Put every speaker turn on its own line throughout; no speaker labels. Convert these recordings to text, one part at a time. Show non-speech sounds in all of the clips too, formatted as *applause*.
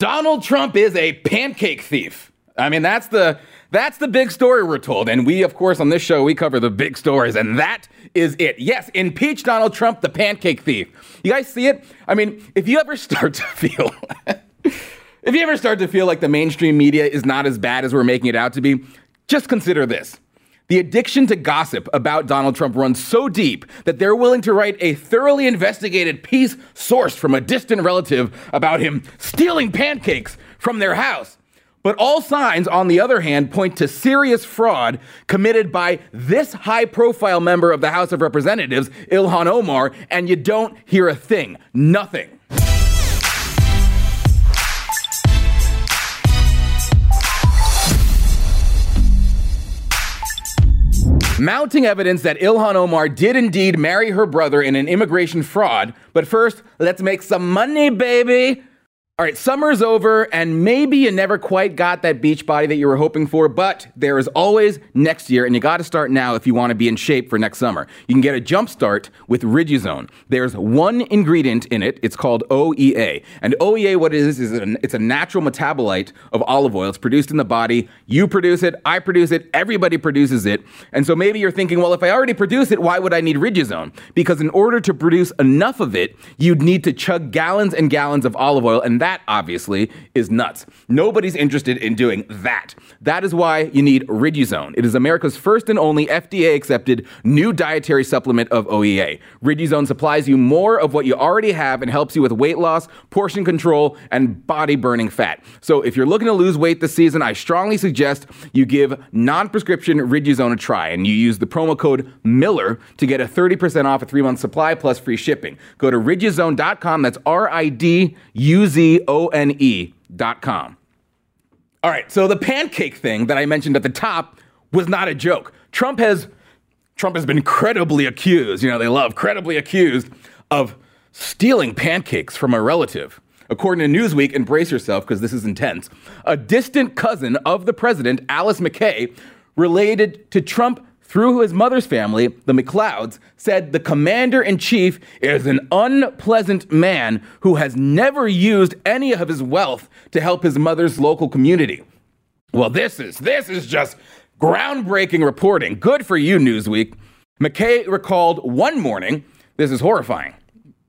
Donald Trump is a pancake thief. I mean, that's the that's the big story we're told. And we, of course, on this show, we cover the big stories, and that is it. Yes, impeach Donald Trump, the pancake thief. You guys see it? I mean, if you ever *laughs* start to feel if you ever start to feel like the mainstream media is not as bad as we're making it out to be, just consider this. The addiction to gossip about Donald Trump runs so deep that they're willing to write a thoroughly investigated piece sourced from a distant relative about him stealing pancakes from their house. But all signs, on the other hand, point to serious fraud committed by this high profile member of the House of Representatives, Ilhan Omar, and you don't hear a thing. Nothing. Mounting evidence that Ilhan Omar did indeed marry her brother in an immigration fraud. But first, let's make some money, baby. All right, summer's over, and maybe you never quite got that beach body that you were hoping for, but there is always next year, and you got to start now if you want to be in shape for next summer. You can get a jump start with Riduzone. There's one ingredient in it. It's called OEA, and OEA, what it is, is it's a natural metabolite of olive oil. It's produced in the body. You produce it. I produce it. Everybody produces it. And so maybe you're thinking, well, if I already produce it, why would I need Riduzone? Because in order to produce enough of it, you'd need to chug gallons and gallons of olive oil, and that that obviously is nuts. Nobody's interested in doing that. That is why you need Riduzone. It is America's first and only FDA accepted new dietary supplement of OEA. Riduzone supplies you more of what you already have and helps you with weight loss, portion control, and body burning fat. So if you're looking to lose weight this season, I strongly suggest you give non prescription Riduzone a try and you use the promo code Miller to get a 30% off a three month supply plus free shipping. Go to riduzone.com. That's R I D U Z O N E dot com. All right, so the pancake thing that I mentioned at the top was not a joke. Trump has Trump has been credibly accused, you know, they love credibly accused of stealing pancakes from a relative. According to Newsweek, and brace yourself because this is intense, a distant cousin of the president, Alice McKay, related to Trump through his mother's family, the MacLeods, said the commander in chief is an unpleasant man who has never used any of his wealth to help his mother's local community. Well, this is this is just groundbreaking reporting. Good for you, Newsweek. McKay recalled one morning, this is horrifying.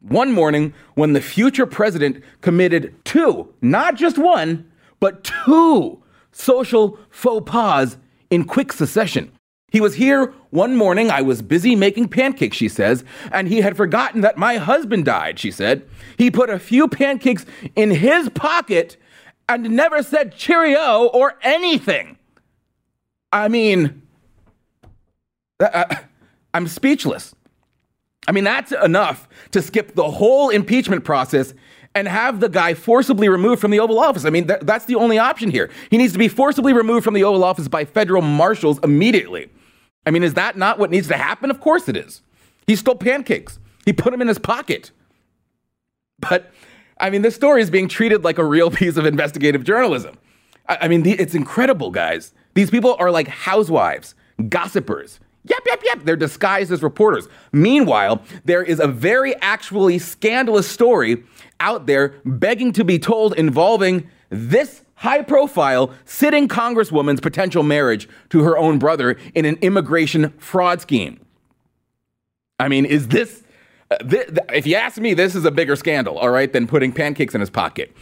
One morning when the future president committed two, not just one, but two social faux pas in quick succession. He was here one morning. I was busy making pancakes, she says, and he had forgotten that my husband died, she said. He put a few pancakes in his pocket and never said cheerio or anything. I mean, uh, uh, I'm speechless. I mean, that's enough to skip the whole impeachment process and have the guy forcibly removed from the Oval Office. I mean, th- that's the only option here. He needs to be forcibly removed from the Oval Office by federal marshals immediately. I mean, is that not what needs to happen? Of course it is. He stole pancakes, he put them in his pocket. But, I mean, this story is being treated like a real *laughs* piece of investigative journalism. I, I mean, the, it's incredible, guys. These people are like housewives, gossipers. Yep, yep, yep. They're disguised as reporters. Meanwhile, there is a very actually scandalous story out there begging to be told involving this high profile sitting congresswoman's potential marriage to her own brother in an immigration fraud scheme. I mean, is this, uh, if you ask me, this is a bigger scandal, all right, than putting pancakes in his pocket.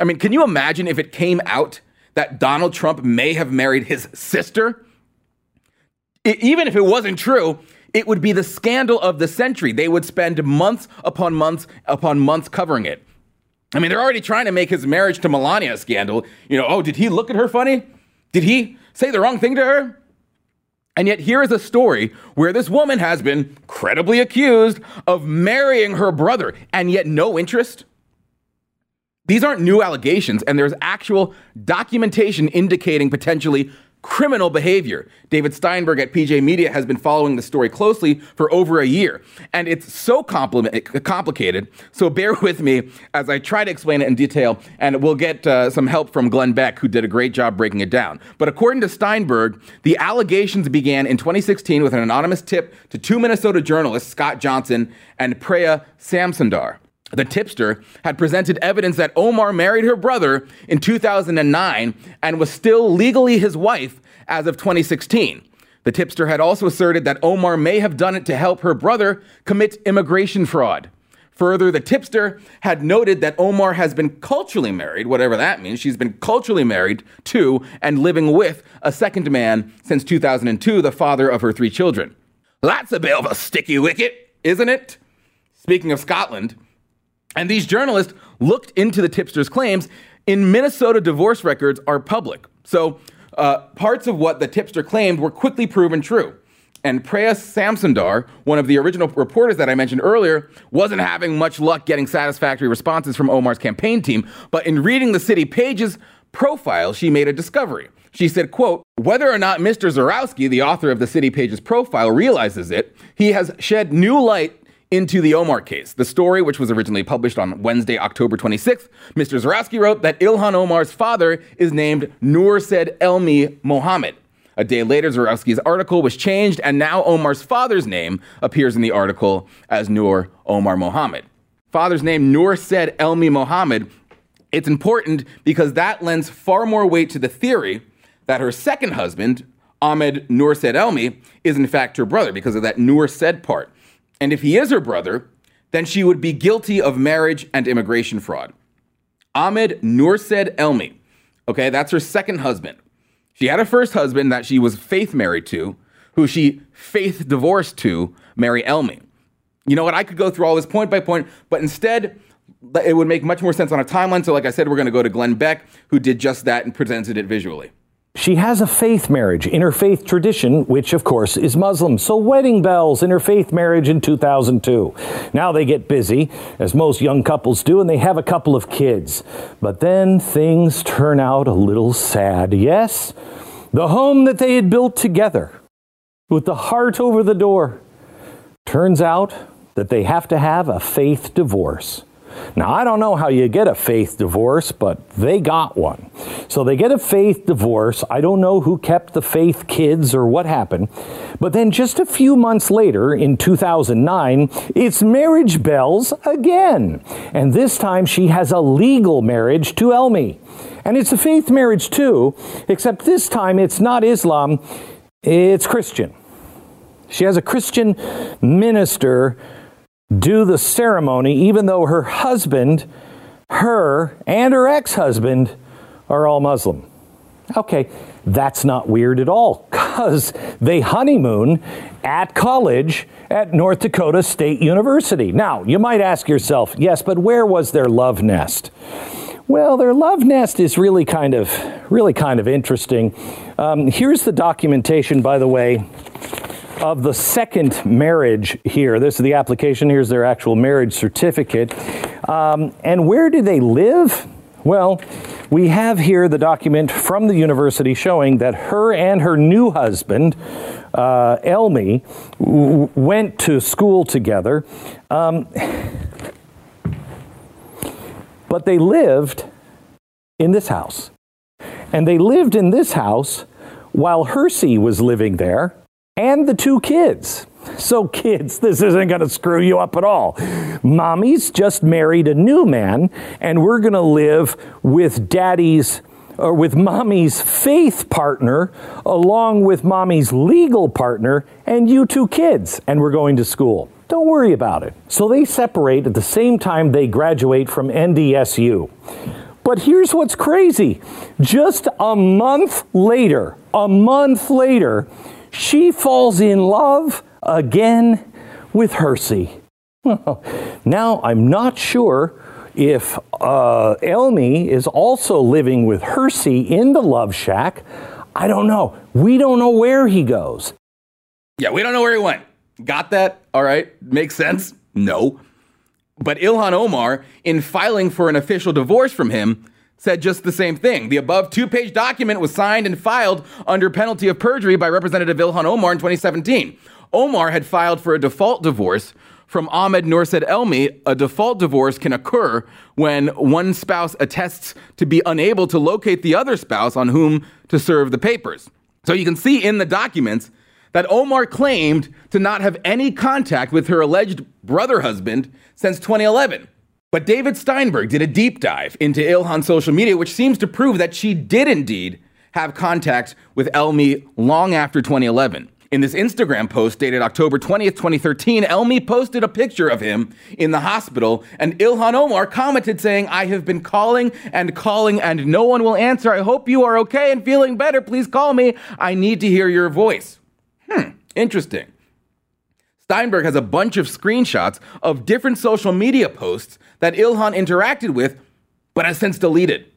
I mean, can you imagine if it came out that Donald Trump may have married his sister? It, even if it wasn't true, it would be the scandal of the century. They would spend months upon months upon months covering it. I mean, they're already trying to make his marriage to Melania a scandal. You know, oh, did he look at her funny? Did he say the wrong thing to her? And yet, here is a story where this woman has been credibly accused of marrying her brother, and yet no interest. These aren't new allegations, and there's actual documentation indicating potentially criminal behavior. David Steinberg at PJ Media has been following the story closely for over a year, and it's so complicated. So bear with me as I try to explain it in detail, and we'll get uh, some help from Glenn Beck, who did a great job breaking it down. But according to Steinberg, the allegations began in 2016 with an anonymous tip to two Minnesota journalists, Scott Johnson and Preya Samsundar. The tipster had presented evidence that Omar married her brother in 2009 and was still legally his wife as of 2016. The tipster had also asserted that Omar may have done it to help her brother commit immigration fraud. Further, the tipster had noted that Omar has been culturally married, whatever that means. She's been culturally married to and living with a second man since 2002, the father of her three children. That's a bit of a sticky wicket, isn't it? Speaking of Scotland, and these journalists looked into the tipster's claims. In Minnesota, divorce records are public. So uh, parts of what the tipster claimed were quickly proven true. And Preya Samsundar, one of the original reporters that I mentioned earlier, wasn't having much luck getting satisfactory responses from Omar's campaign team. But in reading the city pages profile, she made a discovery. She said, quote, whether or not Mr. Zurowski, the author of the City Pages profile, realizes it, he has shed new light into the Omar case. The story, which was originally published on Wednesday, October 26th, Mr. Zurowski wrote that Ilhan Omar's father is named Nur Said Elmi Mohammed. A day later, Zurowski's article was changed, and now Omar's father's name appears in the article as Nur Omar Mohammed. Father's name, Nur Said Elmi Mohammed, it's important because that lends far more weight to the theory that her second husband, Ahmed Nur Said Elmi, is in fact her brother because of that Nur Said part. And if he is her brother, then she would be guilty of marriage and immigration fraud. Ahmed Nur Said Elmi, okay, that's her second husband. She had a first husband that she was faith married to, who she faith divorced to, Mary Elmi. You know what? I could go through all this point by point, but instead, it would make much more sense on a timeline. So, like I said, we're going to go to Glenn Beck, who did just that and presented it visually.
She has a faith marriage, interfaith tradition, which of course is Muslim. So wedding bells, interfaith marriage in 2002. Now they get busy, as most young couples do, and they have a couple of kids. But then things turn out a little sad. Yes, the home that they had built together, with the heart over the door, turns out that they have to have a faith divorce. Now, I don't know how you get a faith divorce, but they got one. So they get a faith divorce. I don't know who kept the faith kids or what happened. But then just a few months later, in 2009, it's marriage bells again. And this time she has a legal marriage to Elmi. And it's a faith marriage too, except this time it's not Islam, it's Christian. She has a Christian minister do the ceremony, even though her husband, her, and her ex husband are all Muslim. Okay, that's not weird at all because they honeymoon at college at North Dakota State University. Now, you might ask yourself, yes, but where was their love nest? Well, their love nest is really kind of, really kind of interesting. Um, here's the documentation, by the way, of the second marriage here. This is the application. Here's their actual marriage certificate. Um, and where do they live? Well, we have here the document from the university showing that her and her new husband, uh, Elmi, w- went to school together. Um, but they lived in this house. And they lived in this house while Hirsi was living there and the two kids. So, kids, this isn't going to screw you up at all. Mommy's just married a new man, and we're going to live with daddy's or with mommy's faith partner, along with mommy's legal partner, and you two kids, and we're going to school. Don't worry about it. So they separate at the same time they graduate from NDSU. But here's what's crazy just a month later, a month later, she falls in love again with Hirsi. *laughs* now, I'm not sure if uh, Elmi is also living with Hirsi in the love shack. I don't know. We don't know where he goes.
Yeah, we don't know where he went. Got that? All right. Makes sense? No. But Ilhan Omar, in filing for an official divorce from him, said just the same thing. The above two page document was signed and filed under penalty of perjury by Representative Ilhan Omar in 2017. Omar had filed for a default divorce from Ahmed Nur Said Elmi. A default divorce can occur when one spouse attests to be unable to locate the other spouse on whom to serve the papers. So you can see in the documents that Omar claimed to not have any contact with her alleged brother husband since 2011. But David Steinberg did a deep dive into Ilhan's social media, which seems to prove that she did indeed have contact with Elmi long after 2011. In this Instagram post dated October 20th, 2013, Elmi posted a picture of him in the hospital, and Ilhan Omar commented saying, I have been calling and calling, and no one will answer. I hope you are okay and feeling better. Please call me. I need to hear your voice. Hmm, interesting. Steinberg has a bunch of screenshots of different social media posts that Ilhan interacted with, but has since deleted.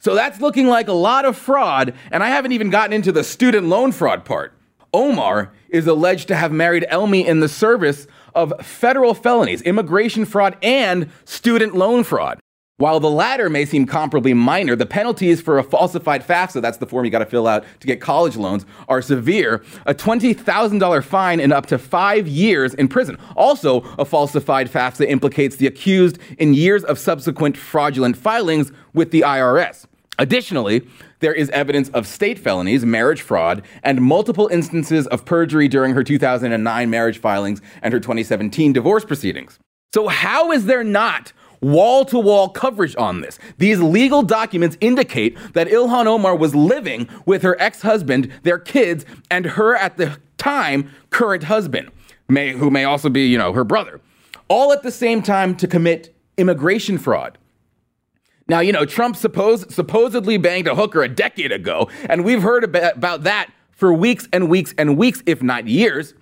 So that's looking like a lot of fraud, and I haven't even gotten into the student loan fraud part. Omar is alleged to have married Elmi in the service of federal felonies, immigration fraud, and student loan fraud. While the latter may seem comparably minor, the penalties for a falsified FAFSA, that's the form you got to fill out to get college loans, are severe. A $20,000 fine and up to five years in prison. Also, a falsified FAFSA implicates the accused in years of subsequent fraudulent filings with the IRS. Additionally, there is evidence of state felonies, marriage fraud, and multiple instances of perjury during her 2009 marriage filings and her 2017 divorce proceedings. So, how is there not wall to wall coverage on this? These legal documents indicate that Ilhan Omar was living with her ex husband, their kids, and her at the time current husband, may, who may also be, you know, her brother, all at the same time to commit immigration fraud. Now, you know, Trump suppose, supposedly banged a hooker a decade ago, and we've heard about that for weeks and weeks and weeks, if not years.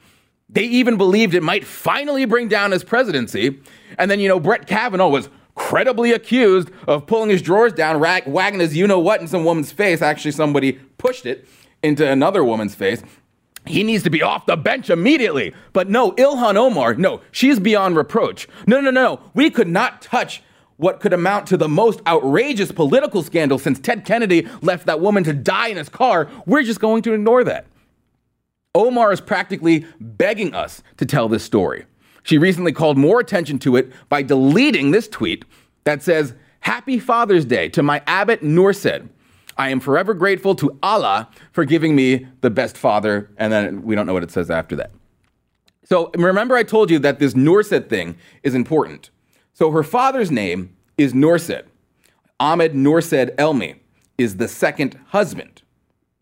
They even believed it might finally bring down his presidency. And then, you know, Brett Kavanaugh was credibly accused of pulling his drawers down, rag, wagging his you know what in some woman's face. Actually, somebody pushed it into another woman's face. He needs to be off the bench immediately. But no, Ilhan Omar, no, she's beyond reproach. No, no, no, we could not touch what could amount to the most outrageous political scandal since Ted Kennedy left that woman to die in his car, we're just going to ignore that. Omar is practically begging us to tell this story. She recently called more attention to it by deleting this tweet that says, Happy Father's Day to my abbot Nur Said. I am forever grateful to Allah for giving me the best father. And then we don't know what it says after that. So remember, I told you that this Nur Said thing is important. So her father's name is Nur Said. Ahmed Nur Said Elmi is the second husband.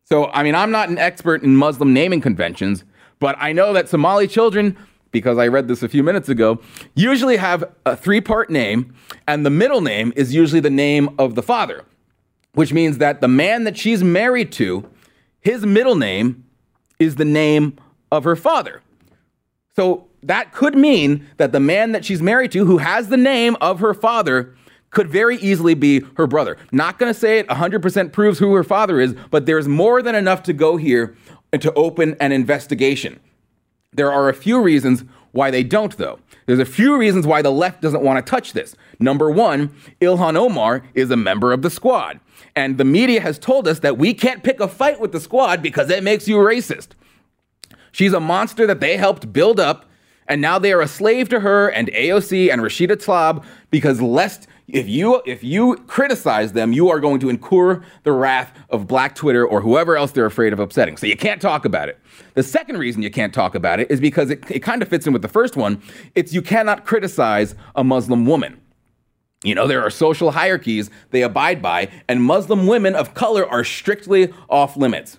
So, I mean, I'm not an expert in Muslim naming conventions, but I know that Somali children, because I read this a few minutes ago, usually have a three part name, and the middle name is usually the name of the father, which means that the man that she's married to, his middle name is the name of her father. So that could mean that the man that she's married to, who has the name of her father, could very easily be her brother. Not going to say it 100% proves who her father is, but there's more than enough to go here to open an investigation. There are a few reasons why they don't, though. There's a few reasons why the left doesn't want to touch this. Number one, Ilhan Omar is a member of the squad. And the media has told us that we can't pick a fight with the squad because it makes you racist. She's a monster that they helped build up and now they are a slave to her and AOC and Rashida Tlaib because lest if you if you criticize them, you are going to incur the wrath of Black Twitter or whoever else they're afraid of upsetting. So you can't talk about it. The second reason you can't talk about it is because it, it kind of fits in with the first one. It's you cannot criticize a Muslim woman. You know, there are social hierarchies they abide by, and Muslim women of color are strictly off limits.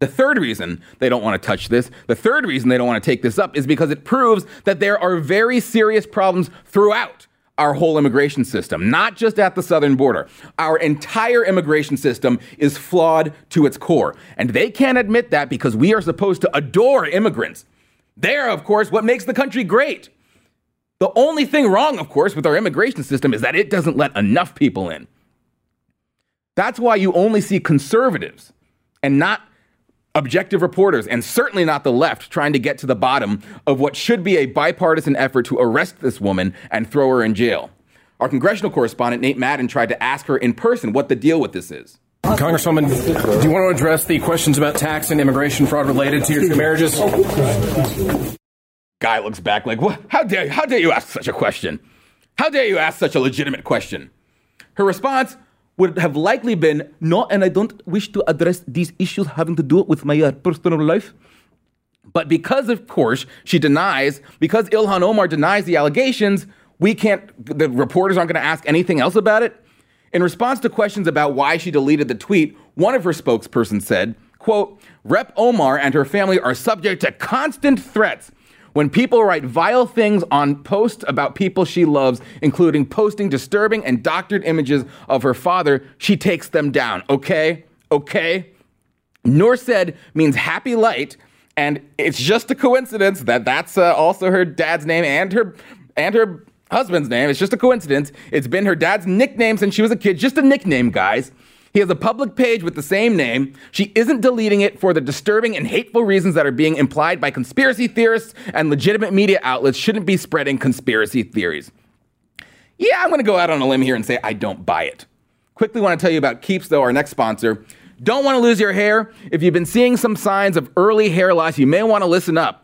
The third reason they don't want to touch this, the third reason they don't want to take this up is because it proves that there are very serious problems throughout our whole immigration system, not just at the southern border. Our entire immigration system is flawed to its core. And they can't admit that because we are supposed to adore immigrants. They're, of course, what makes the country great. The only thing wrong, of course, with our immigration system is that it doesn't let enough people in. That's why you only see conservatives and not objective reporters, and certainly not the left, trying to get to the bottom of what should be a bipartisan effort to arrest this woman and throw her in jail. Our congressional correspondent, Nate Madden, tried to ask her in person what the deal with this is.
Congresswoman, do you want to address the questions about tax and immigration fraud related to your two marriages?
Guy looks back like, what? How dare, how dare you ask such a question? How dare you ask such a legitimate question? Her response would have likely been no, and I don't wish to address these issues having to do with my uh, personal life. But because, of course, she denies, because Ilhan Omar denies the allegations, We can't, the reporters aren't going to ask anything else about it. In response to questions about why she deleted the tweet, one of her spokespersons said, quote, Rep Omar and her family are subject to constant threats when people write vile things on posts about people she loves, including posting disturbing and doctored images of her father, she takes them down. Okay? Okay? Noor said means happy light, and it's just a coincidence that that's uh, also her dad's name and her and her husband's name. It's just a coincidence. It's been her dad's nickname since she was a kid. Just a nickname, guys. He has a public page with the same name. She isn't deleting it for the disturbing and hateful reasons that are being implied by conspiracy theorists and legitimate media outlets shouldn't be spreading conspiracy theories. Yeah, I'm going to go out on a limb here and say I don't buy it. Quickly want to tell you about Keeps, though, our next sponsor. Don't want to lose your hair? If you've been seeing some signs of early hair loss, you may want to listen up.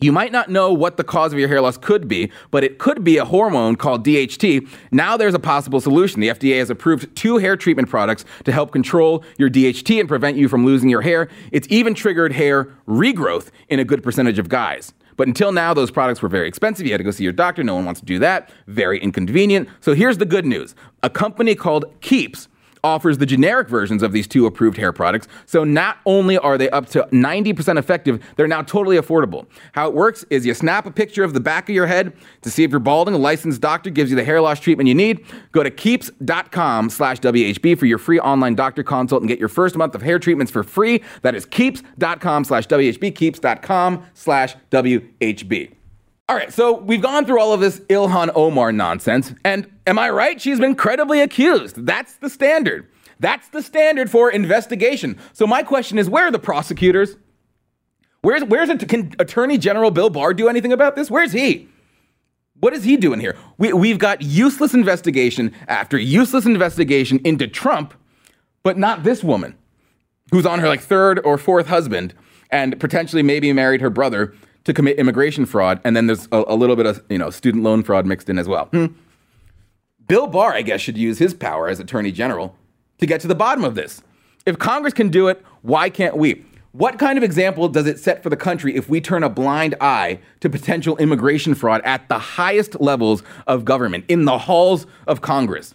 You might not know what the cause of your hair loss could be, but it could be a hormone called DHT. Now there's a possible solution. The FDA has approved two hair treatment products to help control your DHT and prevent you from losing your hair. It's even triggered hair regrowth in a good percentage of guys. But until now, those products were very expensive. You had to go see your doctor. No one wants to do that. Very inconvenient. So here's the good news a company called Keeps offers the generic versions of these two approved hair products. So not only are they up to 90% effective, they're now totally affordable. How it works is you snap a picture of the back of your head to see if you're balding. A licensed doctor gives you the hair loss treatment you need. Go to keeps.com slash WHB for your free online doctor consult and get your first month of hair treatments for free. That is keeps.com slash WHB, keeps.com slash WHB. All right, so we've gone through all of this Ilhan Omar nonsense, and am I right? She's been credibly accused. That's the standard. That's the standard for investigation. So my question is, where are the prosecutors? Where's where's? Can Attorney General Bill Barr do anything about this? Where's he? What is he doing here? We, we've got useless investigation after useless investigation into Trump, but not this woman, who's on her like third or fourth husband and potentially maybe married her brother to commit immigration fraud, and then there's a, a little bit of you know student loan fraud mixed in as well. Hmm. Bill Barr, I guess, should use his power as Attorney General to get to the bottom of this. If Congress can do it, why can't we? What kind of example does it set for the country if we turn a blind eye to potential immigration fraud at the highest levels of government, in the halls of Congress?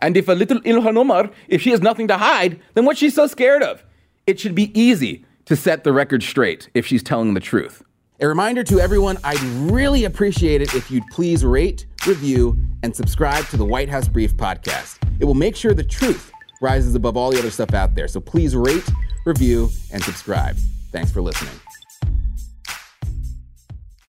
And if a little Ilhan Omar, if she has nothing to hide, then what's she so scared of? It should be easy to set the record straight if she's telling the truth. A reminder to everyone I'd really appreciate it if you'd please rate, review, and subscribe to the White House Brief podcast. It will make sure the truth rises above all the other stuff out there. So please rate, review, and subscribe. Thanks for listening.